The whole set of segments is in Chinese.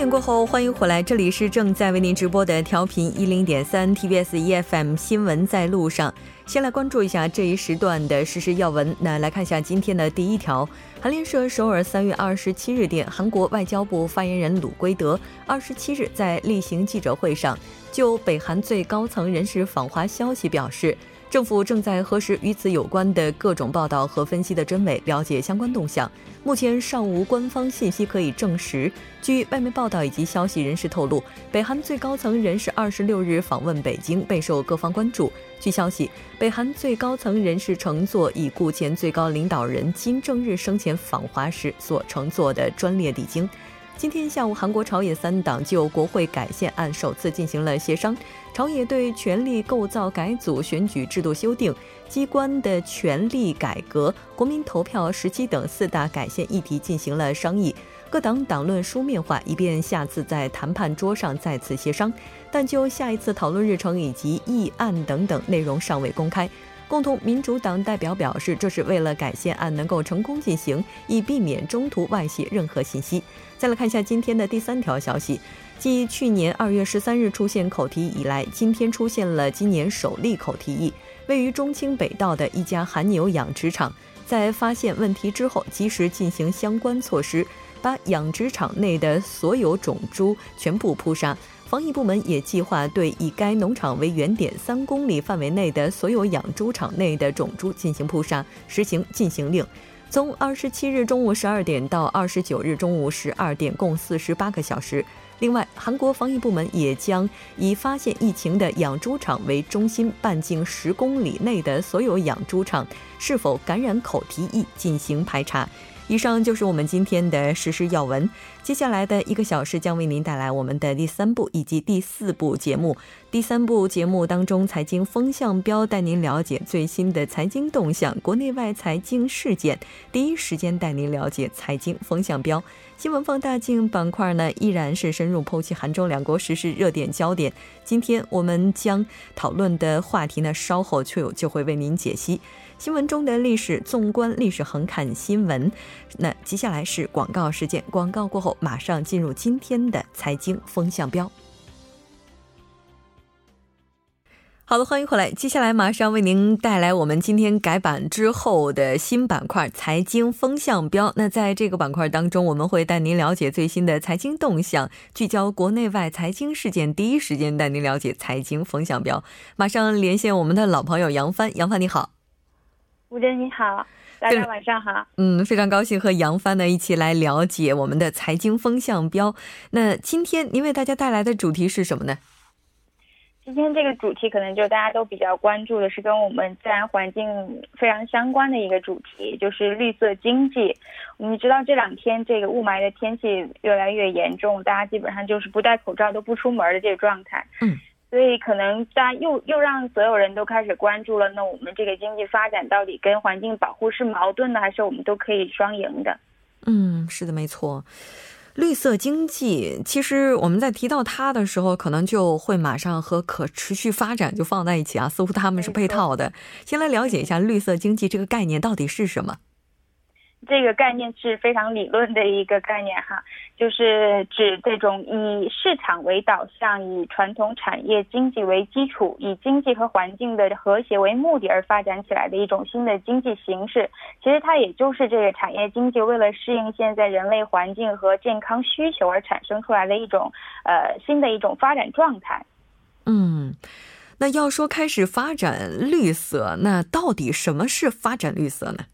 点过后，欢迎回来，这里是正在为您直播的调频一零点三 TBS EFM 新闻在路上。先来关注一下这一时段的实时要闻。那来看一下今天的第一条。韩联社首尔三月二十七日电，韩国外交部发言人鲁圭德二十七日在例行记者会上就北韩最高层人士访华消息表示。政府正在核实与此有关的各种报道和分析的真伪，了解相关动向。目前尚无官方信息可以证实。据外媒报道以及消息人士透露，北韩最高层人士二十六日访问北京，备受各方关注。据消息，北韩最高层人士乘坐已故前最高领导人金正日生前访华时所乘坐的专列抵京。今天下午，韩国朝野三党就国会改宪案首次进行了协商。朝野对权力构造改组、选举制度修订、机关的权力改革、国民投票时期等四大改宪议题进行了商议。各党党论书面化，以便下次在谈判桌上再次协商。但就下一次讨论日程以及议案等等内容尚未公开。共同民主党代表表示，这是为了改宪案能够成功进行，以避免中途外泄任何信息。再来看一下今天的第三条消息，继去年二月十三日出现口蹄以来，今天出现了今年首例口蹄疫。位于中清北道的一家韩牛养殖场，在发现问题之后，及时进行相关措施，把养殖场内的所有种猪全部扑杀。防疫部门也计划对以该农场为原点三公里范围内的所有养猪场内的种猪进行扑杀，实行禁行令。从二十七日中午十二点到二十九日中午十二点，共四十八个小时。另外，韩国防疫部门也将以发现疫情的养猪场为中心，半径十公里内的所有养猪场是否感染口蹄疫进行排查。以上就是我们今天的实时要闻。接下来的一个小时将为您带来我们的第三部以及第四部节目。第三部节目当中，财经风向标带您了解最新的财经动向、国内外财经事件，第一时间带您了解财经风向标。新闻放大镜板块呢，依然是深入剖析韩中两国时事热点焦点。今天我们将讨论的话题呢，稍后就有就会为您解析。新闻中的历史，纵观历史，横看新闻。那接下来是广告时间，广告过后马上进入今天的财经风向标。好的，欢迎回来。接下来马上为您带来我们今天改版之后的新板块——财经风向标。那在这个板块当中，我们会带您了解最新的财经动向，聚焦国内外财经事件，第一时间带您了解财经风向标。马上连线我们的老朋友杨帆，杨帆你好。吴真你好，大家晚上好。嗯，非常高兴和杨帆呢一起来了解我们的财经风向标。那今天您为大家带来的主题是什么呢？今天这个主题可能就大家都比较关注的是跟我们自然环境非常相关的一个主题，就是绿色经济。我们知道这两天这个雾霾的天气越来越严重，大家基本上就是不戴口罩都不出门的这个状态。嗯。所以可能大家又又让所有人都开始关注了。那我们这个经济发展到底跟环境保护是矛盾的，还是我们都可以双赢的？嗯，是的，没错。绿色经济其实我们在提到它的时候，可能就会马上和可持续发展就放在一起啊，似乎它们是配套的。先来了解一下绿色经济这个概念到底是什么。这个概念是非常理论的一个概念哈，就是指这种以市场为导向、以传统产业经济为基础、以经济和环境的和谐为目的而发展起来的一种新的经济形式。其实它也就是这个产业经济为了适应现在人类环境和健康需求而产生出来的一种呃新的一种发展状态。嗯，那要说开始发展绿色，那到底什么是发展绿色呢？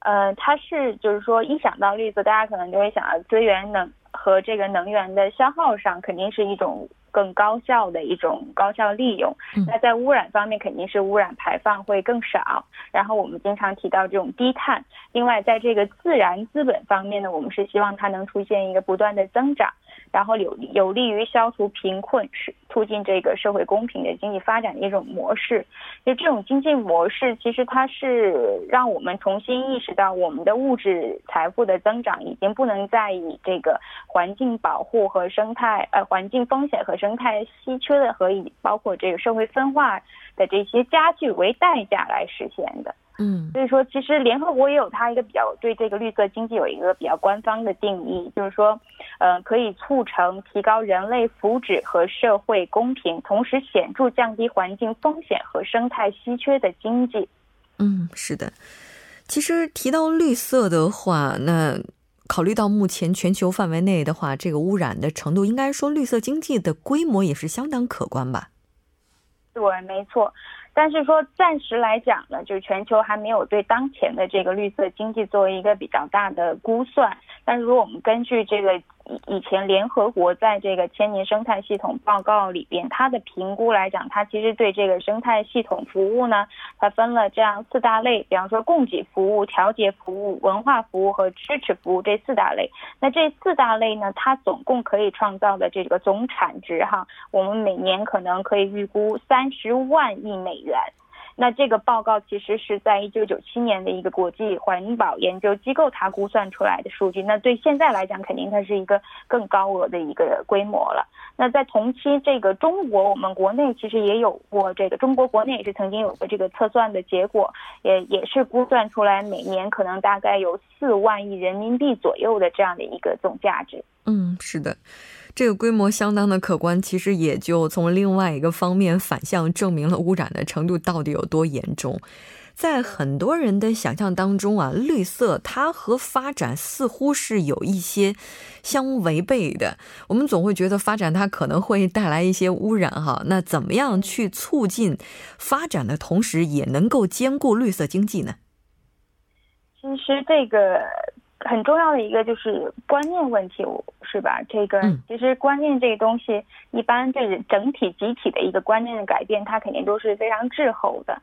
呃，它是就是说，一想到绿色，大家可能就会想到资源能和这个能源的消耗上，肯定是一种更高效的一种高效利用。那在污染方面，肯定是污染排放会更少。然后我们经常提到这种低碳。另外，在这个自然资本方面呢，我们是希望它能出现一个不断的增长。然后有有利于消除贫困，是促进这个社会公平的经济发展的一种模式。就这种经济模式，其实它是让我们重新意识到，我们的物质财富的增长已经不能再以这个环境保护和生态呃环境风险和生态稀缺的和以包括这个社会分化的这些加剧为代价来实现的。嗯，所以说，其实联合国也有它一个比较对这个绿色经济有一个比较官方的定义，就是说，呃，可以促成提高人类福祉和社会公平，同时显著降低环境风险和生态稀缺的经济。嗯，是的。其实提到绿色的话，那考虑到目前全球范围内的话，这个污染的程度，应该说绿色经济的规模也是相当可观吧？对，没错。但是说暂时来讲呢，就是全球还没有对当前的这个绿色经济作为一个比较大的估算。但是如果我们根据这个。以以前联合国在这个千年生态系统报告里边，它的评估来讲，它其实对这个生态系统服务呢，它分了这样四大类，比方说供给服务、调节服务、文化服务和支持服务这四大类。那这四大类呢，它总共可以创造的这个总产值哈，我们每年可能可以预估三十万亿美元。那这个报告其实是在一九九七年的一个国际环保研究机构它估算出来的数据。那对现在来讲，肯定它是一个更高额的一个规模了。那在同期，这个中国我们国内其实也有过这个，中国国内也是曾经有过这个测算的结果，也也是估算出来每年可能大概有四万亿人民币左右的这样的一个总价值。嗯，是的。这个规模相当的可观，其实也就从另外一个方面反向证明了污染的程度到底有多严重。在很多人的想象当中啊，绿色它和发展似乎是有一些相违背的。我们总会觉得发展它可能会带来一些污染哈。那怎么样去促进发展的同时，也能够兼顾绿色经济呢？其实这个。很重要的一个就是观念问题，是吧？这个其实观念这个东西，一般就是整体集体的一个观念的改变，它肯定都是非常滞后的。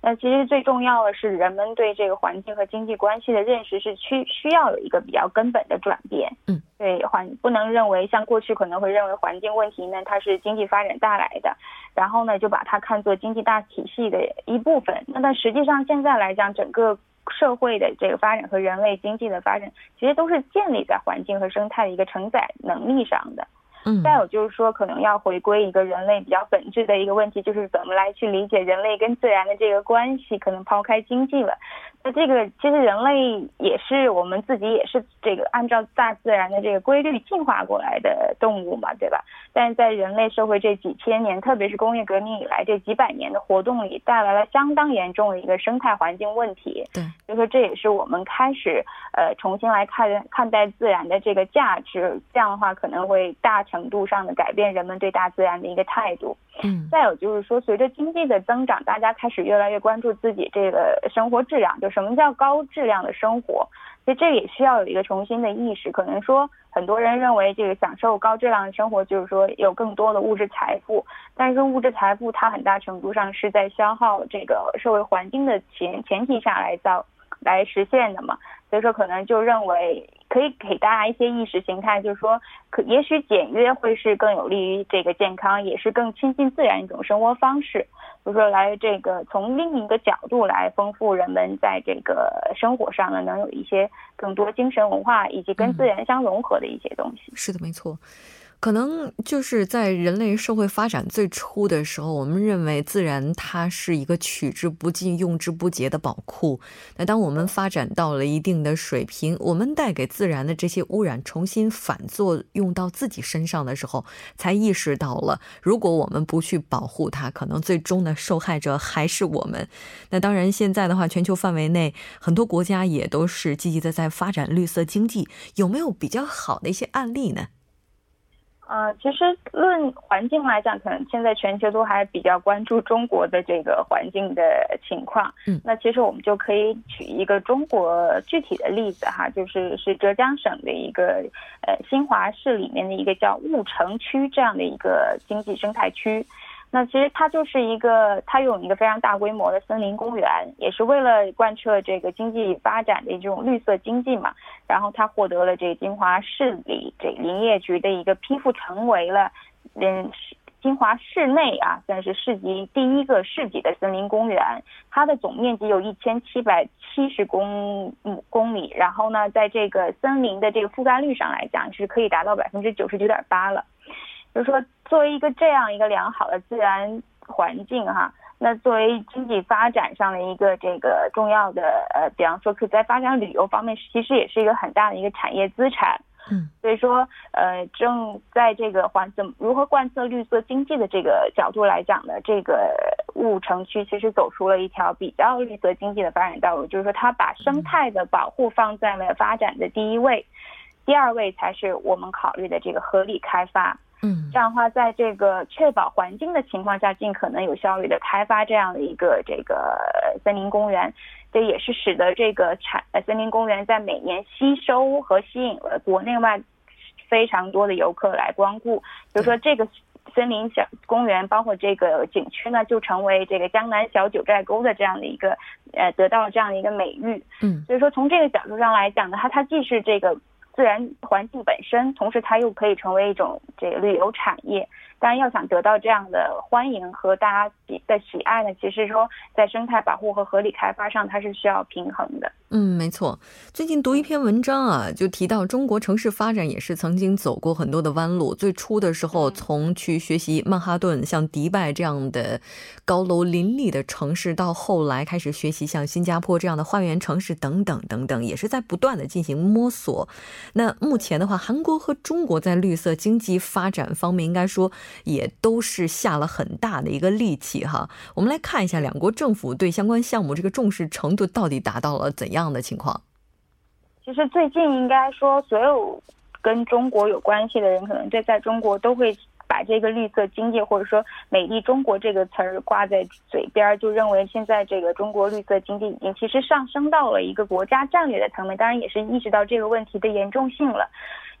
那其实最重要的是，人们对这个环境和经济关系的认识是需需要有一个比较根本的转变。嗯，对环不能认为像过去可能会认为环境问题呢，它是经济发展带来的，然后呢就把它看作经济大体系的一部分。那但实际上现在来讲，整个社会的这个发展和人类经济的发展，其实都是建立在环境和生态的一个承载能力上的。嗯，再有就是说，可能要回归一个人类比较本质的一个问题，就是怎么来去理解人类跟自然的这个关系。可能抛开经济了。那这个其实人类也是我们自己也是这个按照大自然的这个规律进化过来的动物嘛，对吧？但是在人类社会这几千年，特别是工业革命以来这几百年的活动里，带来了相当严重的一个生态环境问题。对，所以说这也是我们开始呃重新来看看待自然的这个价值。这样的话可能会大程度上的改变人们对大自然的一个态度。嗯，再有就是说，随着经济的增长，大家开始越来越关注自己这个生活质量，就什么叫高质量的生活。所以这也需要有一个重新的意识。可能说很多人认为这个享受高质量的生活就是说有更多的物质财富，但是物质财富它很大程度上是在消耗这个社会环境的前前提下来造来实现的嘛。所以说可能就认为。可以给大家一些意识形态，就是说，可也许简约会是更有利于这个健康，也是更亲近自然一种生活方式。就是说来这个从另一个角度来丰富人们在这个生活上呢，能有一些更多精神文化以及跟自然相融合的一些东西。是的，没错。可能就是在人类社会发展最初的时候，我们认为自然它是一个取之不尽、用之不竭的宝库。那当我们发展到了一定的水平，我们带给自然的这些污染重新反作用到自己身上的时候，才意识到了，如果我们不去保护它，可能最终的受害者还是我们。那当然，现在的话，全球范围内很多国家也都是积极的在发展绿色经济，有没有比较好的一些案例呢？呃，其实论环境来讲，可能现在全球都还比较关注中国的这个环境的情况。嗯，那其实我们就可以举一个中国具体的例子哈，就是是浙江省的一个呃新华市里面的一个叫婺城区这样的一个经济生态区。那其实它就是一个，它有一个非常大规模的森林公园，也是为了贯彻这个经济发展的这种绿色经济嘛。然后它获得了这个金华市里这林业局的一个批复，成为了嗯金华市内啊算是市级第一个市级的森林公园。它的总面积有一千七百七十公公里，然后呢，在这个森林的这个覆盖率上来讲，是可以达到百分之九十九点八了。就是说，作为一个这样一个良好的自然环境哈，那作为经济发展上的一个这个重要的呃，比方说可在发展旅游方面，其实也是一个很大的一个产业资产。嗯，所以说，呃，正在这个环怎么如何贯彻绿色经济的这个角度来讲呢，这个雾城区其实走出了一条比较绿色经济的发展道路，就是说，它把生态的保护放在了发展的第一位，第二位才是我们考虑的这个合理开发。嗯，这样的话，在这个确保环境的情况下，尽可能有效率的开发这样的一个这个森林公园，这也是使得这个产森林公园在每年吸收和吸引了国内外非常多的游客来光顾。就说这个森林小公园，包括这个景区呢，就成为这个江南小九寨沟的这样的一个呃，得到了这样的一个美誉。嗯，所以说从这个角度上来讲呢，它它既是这个。自然环境本身，同时它又可以成为一种这个旅游产业。当然，要想得到这样的欢迎和大家的喜爱呢，其实说在生态保护和合理开发上，它是需要平衡的。嗯，没错。最近读一篇文章啊，就提到中国城市发展也是曾经走过很多的弯路。最初的时候，从去学习曼哈顿、像迪拜这样的高楼林立的城市，到后来开始学习像新加坡这样的花园城市等等等等，也是在不断的进行摸索。那目前的话，韩国和中国在绿色经济发展方面，应该说也都是下了很大的一个力气哈。我们来看一下两国政府对相关项目这个重视程度到底达到了怎样。的情况，其实最近应该说，所有跟中国有关系的人，可能对在中国都会把这个绿色经济或者说“美丽中国”这个词儿挂在嘴边，就认为现在这个中国绿色经济已经其实上升到了一个国家战略的层面，当然也是意识到这个问题的严重性了。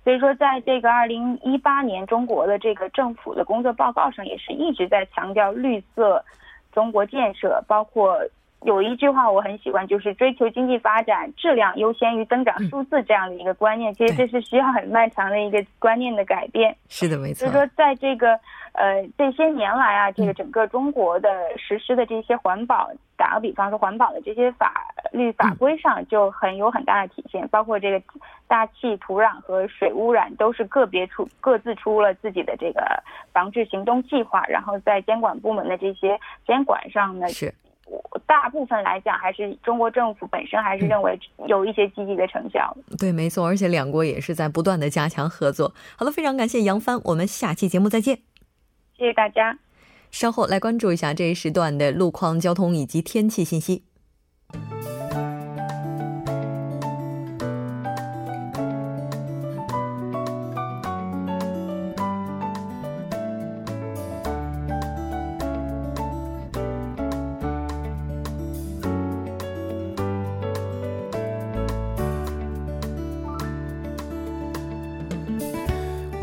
所以说，在这个二零一八年中国的这个政府的工作报告上，也是一直在强调绿色中国建设，包括。有一句话我很喜欢，就是追求经济发展质量优先于增长数字这样的一个观念。其实这是需要很漫长的一个观念的改变。是的，没错。所以说，在这个呃这些年来啊，这个整个中国的实施的这些环保，打个比方说环保的这些法律法规上，就很有很大的体现。包括这个大气、土壤和水污染，都是个别出各自出了自己的这个防治行动计划。然后在监管部门的这些监管上呢，是。大部分来讲，还是中国政府本身还是认为有一些积极的成效。对，没错，而且两国也是在不断的加强合作。好了，非常感谢杨帆，我们下期节目再见。谢谢大家。稍后来关注一下这一时段的路况、交通以及天气信息。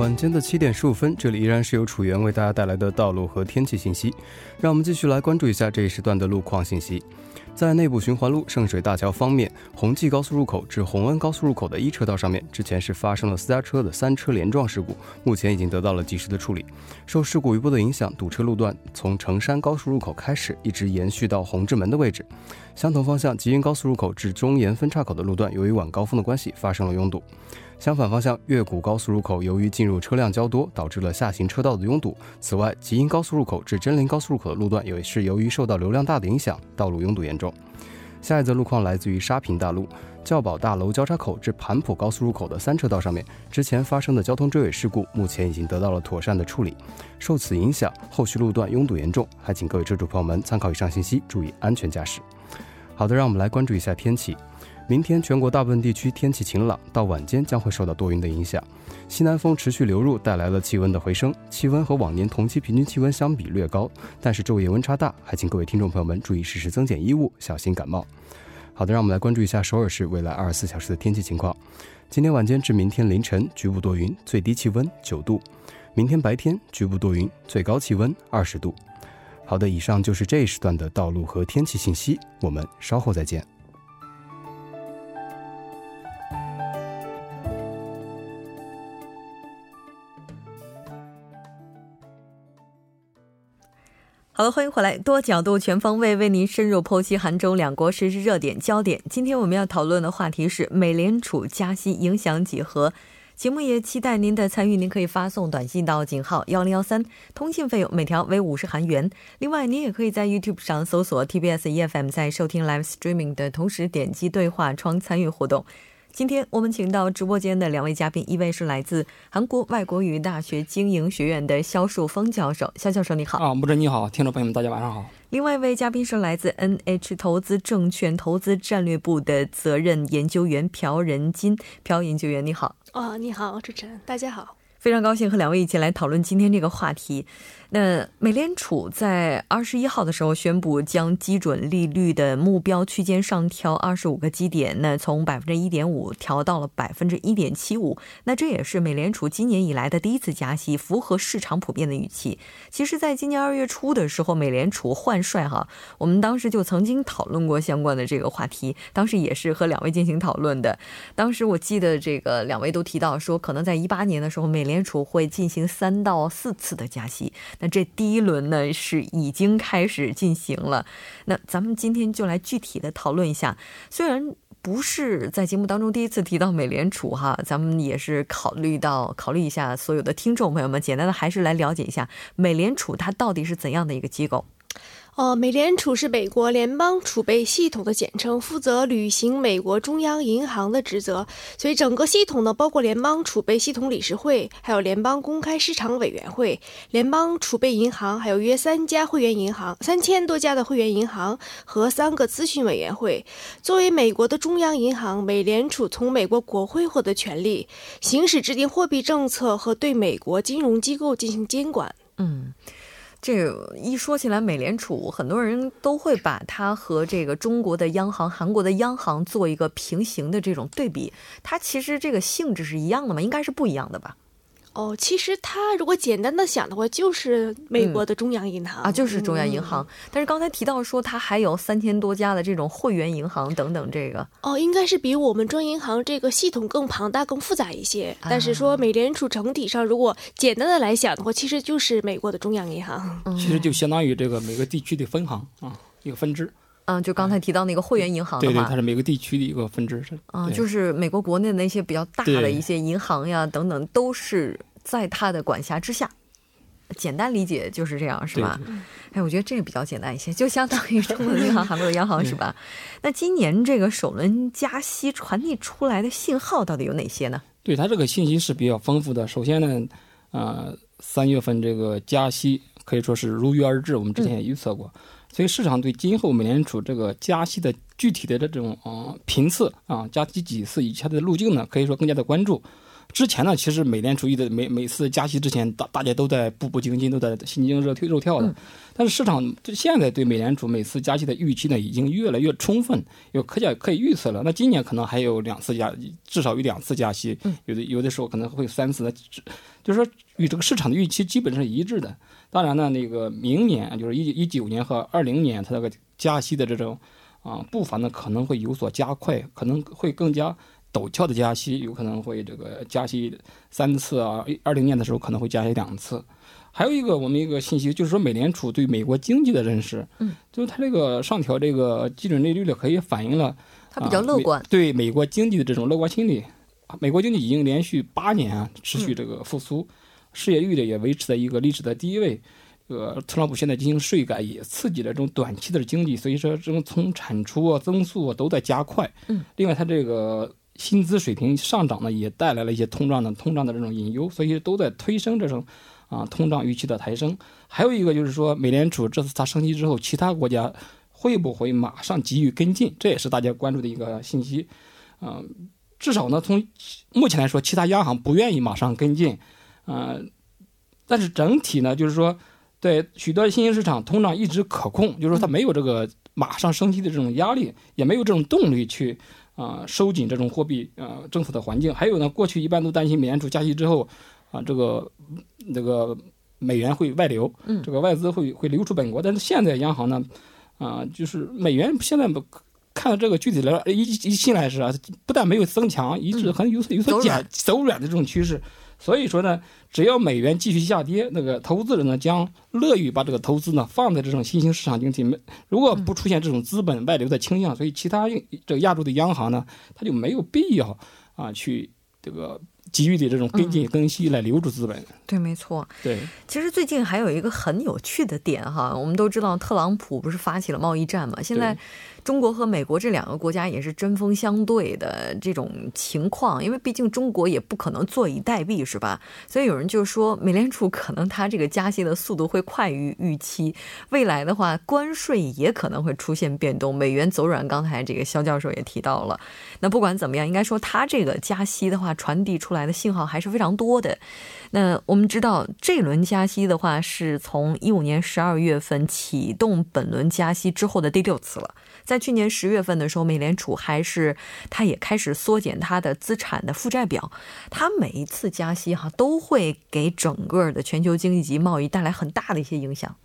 晚间的七点十五分，这里依然是由楚源为大家带来的道路和天气信息。让我们继续来关注一下这一时段的路况信息。在内部循环路圣水大桥方面，红济高速入口至红恩高速入口的一车道上面，之前是发生了私家车的三车连撞事故，目前已经得到了及时的处理。受事故余波的影响，堵车路段从成山高速入口开始，一直延续到红志门的位置。相同方向吉云高速入口至中岩分岔口的路段，由于晚高峰的关系，发生了拥堵。相反方向，越谷高速入口由于进入车辆较多，导致了下行车道的拥堵。此外，吉阴高速入口至真灵高速入口的路段也是由于受到流量大的影响，道路拥堵严重。下一则路况来自于沙坪大路教宝大楼交叉口至盘浦高速入口的三车道上面，之前发生的交通追尾事故，目前已经得到了妥善的处理。受此影响，后续路段拥堵严重，还请各位车主朋友们参考以上信息，注意安全驾驶。好的，让我们来关注一下天气。明天全国大部分地区天气晴朗，到晚间将会受到多云的影响。西南风持续流入，带来了气温的回升，气温和往年同期平均气温相比略高，但是昼夜温差大，还请各位听众朋友们注意适时增减衣物，小心感冒。好的，让我们来关注一下首尔市未来二十四小时的天气情况。今天晚间至明天凌晨局部多云，最低气温九度；明天白天局部多云，最高气温二十度。好的，以上就是这一时段的道路和天气信息，我们稍后再见。好了，欢迎回来，多角度、全方位为您深入剖析韩中两国实时热点焦点。今天我们要讨论的话题是美联储加息影响几何？节目也期待您的参与，您可以发送短信到井号幺零幺三，通信费用每条为五十韩元。另外，您也可以在 YouTube 上搜索 TBS EFM，在收听 Live Streaming 的同时点击对话窗参与互动。今天我们请到直播间的两位嘉宾，一位是来自韩国外国语大学经营学院的肖树峰教授，肖教授你好。啊，穆真你好，听众朋友们大家晚上好。另外一位嘉宾是来自 NH 投资证券投资战略部的责任研究员朴仁金，朴研究员你好。哦，你好，主持人，大家好。非常高兴和两位一起来讨论今天这个话题。那美联储在二十一号的时候宣布，将基准利率的目标区间上调二十五个基点，那从百分之一点五调到了百分之一点七五。那这也是美联储今年以来的第一次加息，符合市场普遍的预期。其实，在今年二月初的时候，美联储换帅哈，我们当时就曾经讨论过相关的这个话题，当时也是和两位进行讨论的。当时我记得这个两位都提到说，可能在一八年的时候，美联储会进行三到四次的加息。那这第一轮呢是已经开始进行了，那咱们今天就来具体的讨论一下。虽然不是在节目当中第一次提到美联储哈，咱们也是考虑到考虑一下所有的听众朋友们，简单的还是来了解一下美联储它到底是怎样的一个机构。哦，美联储是美国联邦储备系统的简称，负责履行美国中央银行的职责。所以整个系统呢，包括联邦储备系统理事会，还有联邦公开市场委员会、联邦储备银行，还有约三家会员银行、三千多家的会员银行和三个咨询委员会。作为美国的中央银行，美联储从美国国会获得权利，行使制定货币政策和对美国金融机构进行监管。嗯。这一说起来，美联储很多人都会把它和这个中国的央行、韩国的央行做一个平行的这种对比。它其实这个性质是一样的吗？应该是不一样的吧。哦，其实它如果简单的想的话，就是美国的中央银行啊，就是中央银行。但是刚才提到说，它还有三千多家的这种会员银行等等，这个哦，应该是比我们中央银行这个系统更庞大、更复杂一些。但是说美联储整体上，如果简单的来想的话，其实就是美国的中央银行。其实就相当于这个每个地区的分行啊，一个分支。嗯，就刚才提到那个会员银行，对对，它是每个地区的一个分支。啊，就是美国国内的那些比较大的一些银行呀等等，都是在它的管辖之下。简单理解就是这样，是吧？哎，我觉得这个比较简单一些，就相当于中国的银行、韩国的央行，是吧？那今年这个首轮加息传递出来的信号到底有哪些呢？对它这个信息是比较丰富的。首先呢，呃，三月份这个加息可以说是如约而至，我们之前也预测过。所以市场对今后美联储这个加息的具体的这种啊频次啊加息几次以及它的路径呢，可以说更加的关注。之前呢，其实美联储一的每每次加息之前，大大家都在步步惊心，都在心惊肉跳肉跳的。但是市场就现在对美联储每次加息的预期呢，已经越来越充分，有可加可以预测了。那今年可能还有两次加，至少有两次加息，有的有的时候可能会三次。那就是说与这个市场的预期基本上是一致的。当然呢，那个明年就是一一九年和二零年，它那个加息的这种啊步伐呢可能会有所加快，可能会更加陡峭的加息，有可能会这个加息三次啊。二零年的时候可能会加息两次。还有一个我们一个信息就是说，美联储对美国经济的认识，嗯，就是它这个上调这个基准利率呢，可以反映了它比较乐观，对美国经济的这种乐观心理。美国经济已经连续八年啊持续这个复苏。失业率呢也维持在一个历史的低位，这个特朗普现在进行税改也刺激了这种短期的经济，所以说这种从产出啊增速啊都在加快。嗯，另外它这个薪资水平上涨呢也带来了一些通胀的通胀的这种隐忧，所以都在推升这种啊通胀预期的抬升。还有一个就是说美联储这次它升息之后，其他国家会不会马上给予跟进？这也是大家关注的一个信息。嗯，至少呢从目前来说，其他央行不愿意马上跟进。嗯，但是整体呢，就是说，对许多新兴市场通胀一直可控，就是说它没有这个马上升息的这种压力，也没有这种动力去啊收紧这种货币呃政策的环境。还有呢，过去一般都担心美联储加息之后啊，这个这个美元会外流，这个外资会会流出本国。但是现在央行呢，啊，就是美元现在不看到这个具体来一一进来是啊，不但没有增强，一直很有所有所减走软的这种趋势。所以说呢，只要美元继续下跌，那个投资人呢将乐于把这个投资呢放在这种新兴市场经济。没如果不出现这种资本外流的倾向，所以其他这个亚洲的央行呢，它就没有必要啊去这个急于的这种跟进更新来留住资本。对，没错。对，其实最近还有一个很有趣的点哈，我们都知道特朗普不是发起了贸易战嘛，现在。中国和美国这两个国家也是针锋相对的这种情况，因为毕竟中国也不可能坐以待毙，是吧？所以有人就说，美联储可能它这个加息的速度会快于预期，未来的话，关税也可能会出现变动，美元走软。刚才这个肖教授也提到了。那不管怎么样，应该说它这个加息的话，传递出来的信号还是非常多的。那我们知道，这轮加息的话，是从一五年十二月份启动本轮加息之后的第六次了。在去年十月份的时候，美联储还是它也开始缩减它的资产的负债表。它每一次加息哈，都会给整个的全球经济及贸易带来很大的一些影响。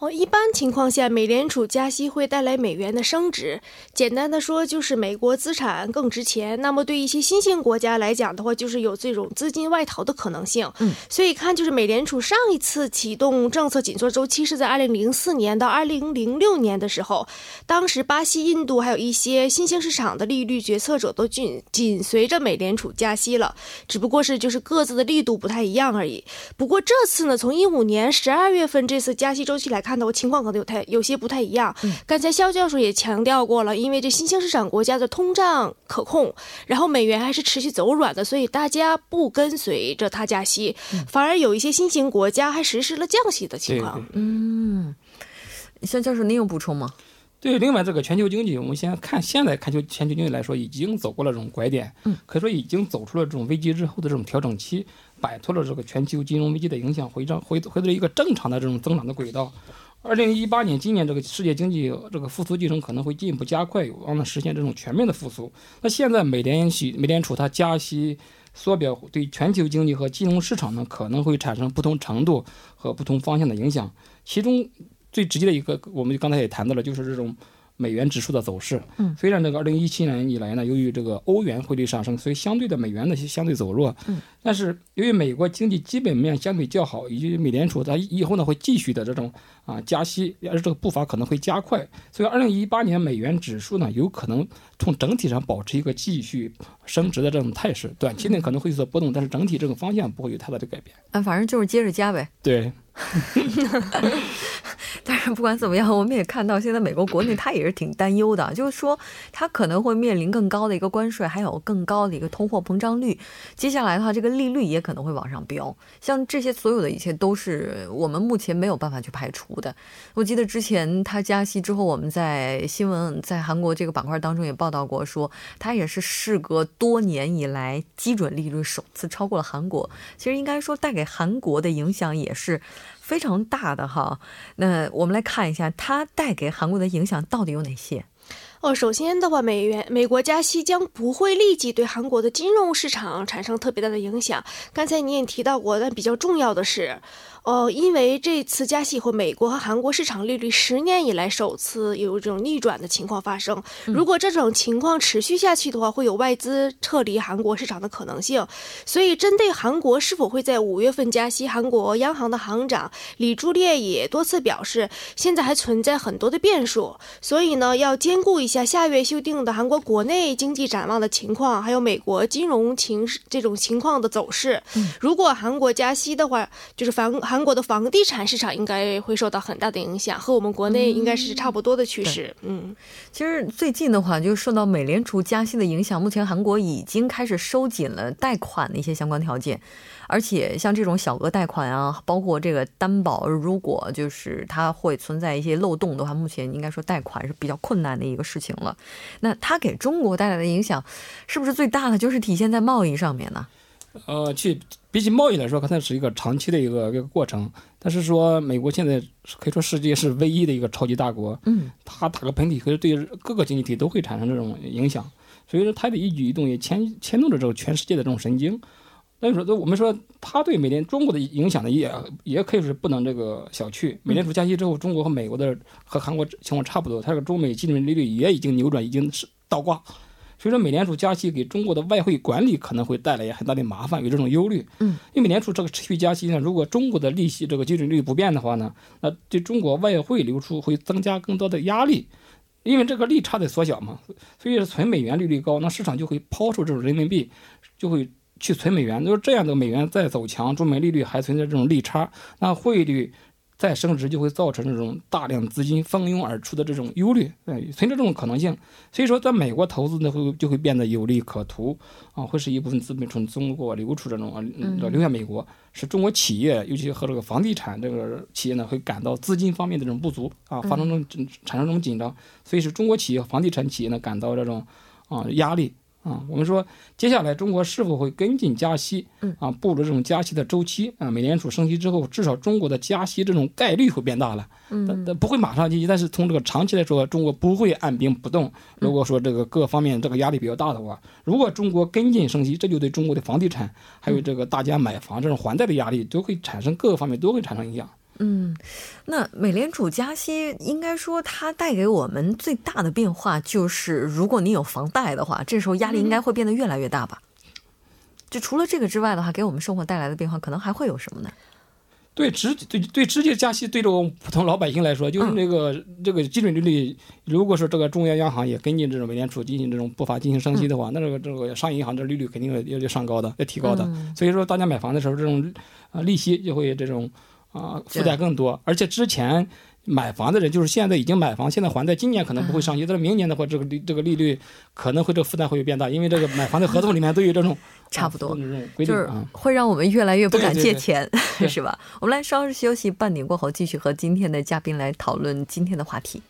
哦，一般情况下，美联储加息会带来美元的升值。简单的说，就是美国资产更值钱。那么，对一些新兴国家来讲的话，就是有这种资金外逃的可能性。嗯，所以看，就是美联储上一次启动政策紧缩周期是在二零零四年到二零零六年的时候，当时巴西、印度还有一些新兴市场的利率决策者都紧紧随着美联储加息了，只不过是就是各自的力度不太一样而已。不过这次呢，从一五年十二月份这次加息周期来看。看到情况可能有太有些不太一样。刚才肖教授也强调过了，因为这新兴市场国家的通胀可控，然后美元还是持续走软的，所以大家不跟随着它加息，反而有一些新兴国家还实施了降息的情况。嗯，肖教授，您有补充吗？对，另外这个全球经济，我们先看现在看球全球经济来说，已经走过了这种拐点，嗯，可以说已经走出了这种危机之后的这种调整期，摆脱了这个全球金融危机的影响，回正回回到了一个正常的这种增长的轨道。二零一八年，今年这个世界经济这个复苏进程可能会进一步加快，有望呢实现这种全面的复苏。那现在美联储美联储它加息缩表，对全球经济和金融市场呢可能会产生不同程度和不同方向的影响。其中最直接的一个，我们刚才也谈到了，就是这种。美元指数的走势，嗯，虽然这个二零一七年以来呢，由于这个欧元汇率上升，所以相对的美元呢相对走弱，嗯，但是由于美国经济基本面相对较好，以及美联储它以后呢会继续的这种啊加息，而这个步伐可能会加快，所以二零一八年美元指数呢有可能从整体上保持一个继续升值的这种态势，短期内可能会有所波动，但是整体这个方向不会有太大的改变。嗯，反正就是接着加呗。对。但是不管怎么样，我们也看到现在美国国内它也是挺担忧的，就是说它可能会面临更高的一个关税，还有更高的一个通货膨胀率。接下来的话，这个利率也可能会往上飙。像这些所有的一切，都是我们目前没有办法去排除的。我记得之前它加息之后，我们在新闻在韩国这个板块当中也报道过，说它也是事隔多年以来基准利率首次超过了韩国。其实应该说带给韩国的影响也是。非常大的哈，那我们来看一下它带给韩国的影响到底有哪些。哦，首先的话，美元美国加息将不会立即对韩国的金融市场产生特别大的影响。刚才你也提到过，但比较重要的是。哦，因为这次加息以后，美国和韩国市场利率十年以来首次有这种逆转的情况发生。如果这种情况持续下去的话，会有外资撤离韩国市场的可能性。所以，针对韩国是否会在五月份加息，韩国央行的行长李柱烈也多次表示，现在还存在很多的变数。所以呢，要兼顾一下下月修订的韩国国内经济展望的情况，还有美国金融情这种情况的走势。如果韩国加息的话，就是反韩。韩国的房地产市场应该会受到很大的影响，和我们国内应该是差不多的趋势。嗯，其实最近的话，就受到美联储加息的影响，目前韩国已经开始收紧了贷款的一些相关条件，而且像这种小额贷款啊，包括这个担保，如果就是它会存在一些漏洞的话，目前应该说贷款是比较困难的一个事情了。那它给中国带来的影响，是不是最大的就是体现在贸易上面呢？呃，去比起贸易来说，可能是一个长期的一个一个过程。但是说，美国现在可以说世界是唯一的一个超级大国，嗯，它打个喷嚏，可是对各个经济体都会产生这种影响。所以说，它的一举一动也牵牵动着这个全世界的这种神经。所以说，我们说它对美联中国的影响呢，也也可以是不能这个小觑。美联储加息之后，中国和美国的和韩国情况差不多，它这个中美基准利率也已经扭转，已经是倒挂。所以说，美联储加息给中国的外汇管理可能会带来很大的麻烦，有这种忧虑。嗯，因为美联储这个持续加息呢，如果中国的利息这个基准利率不变的话呢，那对中国外汇流出会增加更多的压力，因为这个利差在缩小嘛，所以存美元利率高，那市场就会抛售这种人民币，就会去存美元，就是这样的美元再走强，中美利率还存在这种利差，那汇率。再升值就会造成这种大量资金蜂拥而出的这种忧虑，对，存在这种可能性。所以说，在美国投资呢，会就会变得有利可图啊，会使一部分资本从中国流出这种啊，流向美国，使中国企业，尤其和这个房地产这个企业呢，会感到资金方面的这种不足啊，发生这种产生这种紧张，所以是中国企业、房地产企业呢，感到这种啊压力。啊，我们说接下来中国是否会跟进加息？嗯，啊，步入这种加息的周期啊，美联储升息之后，至少中国的加息这种概率会变大了。嗯，但不会马上进行，但是从这个长期来说，中国不会按兵不动。如果说这个各方面这个压力比较大的话，如果中国跟进升息，这就对中国的房地产还有这个大家买房这种还贷的压力都会产生各个方面都会产生影响。嗯，那美联储加息，应该说它带给我们最大的变化就是，如果你有房贷的话，这时候压力应该会变得越来越大吧？就除了这个之外的话，给我们生活带来的变化，可能还会有什么呢？对直对对直接加息，对这种普通老百姓来说，就是那个这个基准利率，如果说这个中央央行也跟进这种美联储进行这种步伐进行升息的话，那这个这个商业银行这利率肯定要要上高的，要提高的。所以说，大家买房的时候，这种啊利息就会这种。啊，负债更多，而且之前买房的人就是现在已经买房，现在还贷，今年可能不会上去，但是明年的话，这个利这个利率可能会这个负担会变大，因为这个买房的合同里面都有这种 差不多。就是会让我们越来越不敢借钱，是吧？我们来稍事休息，半点过后继续和今天的嘉宾来讨论今天的话题。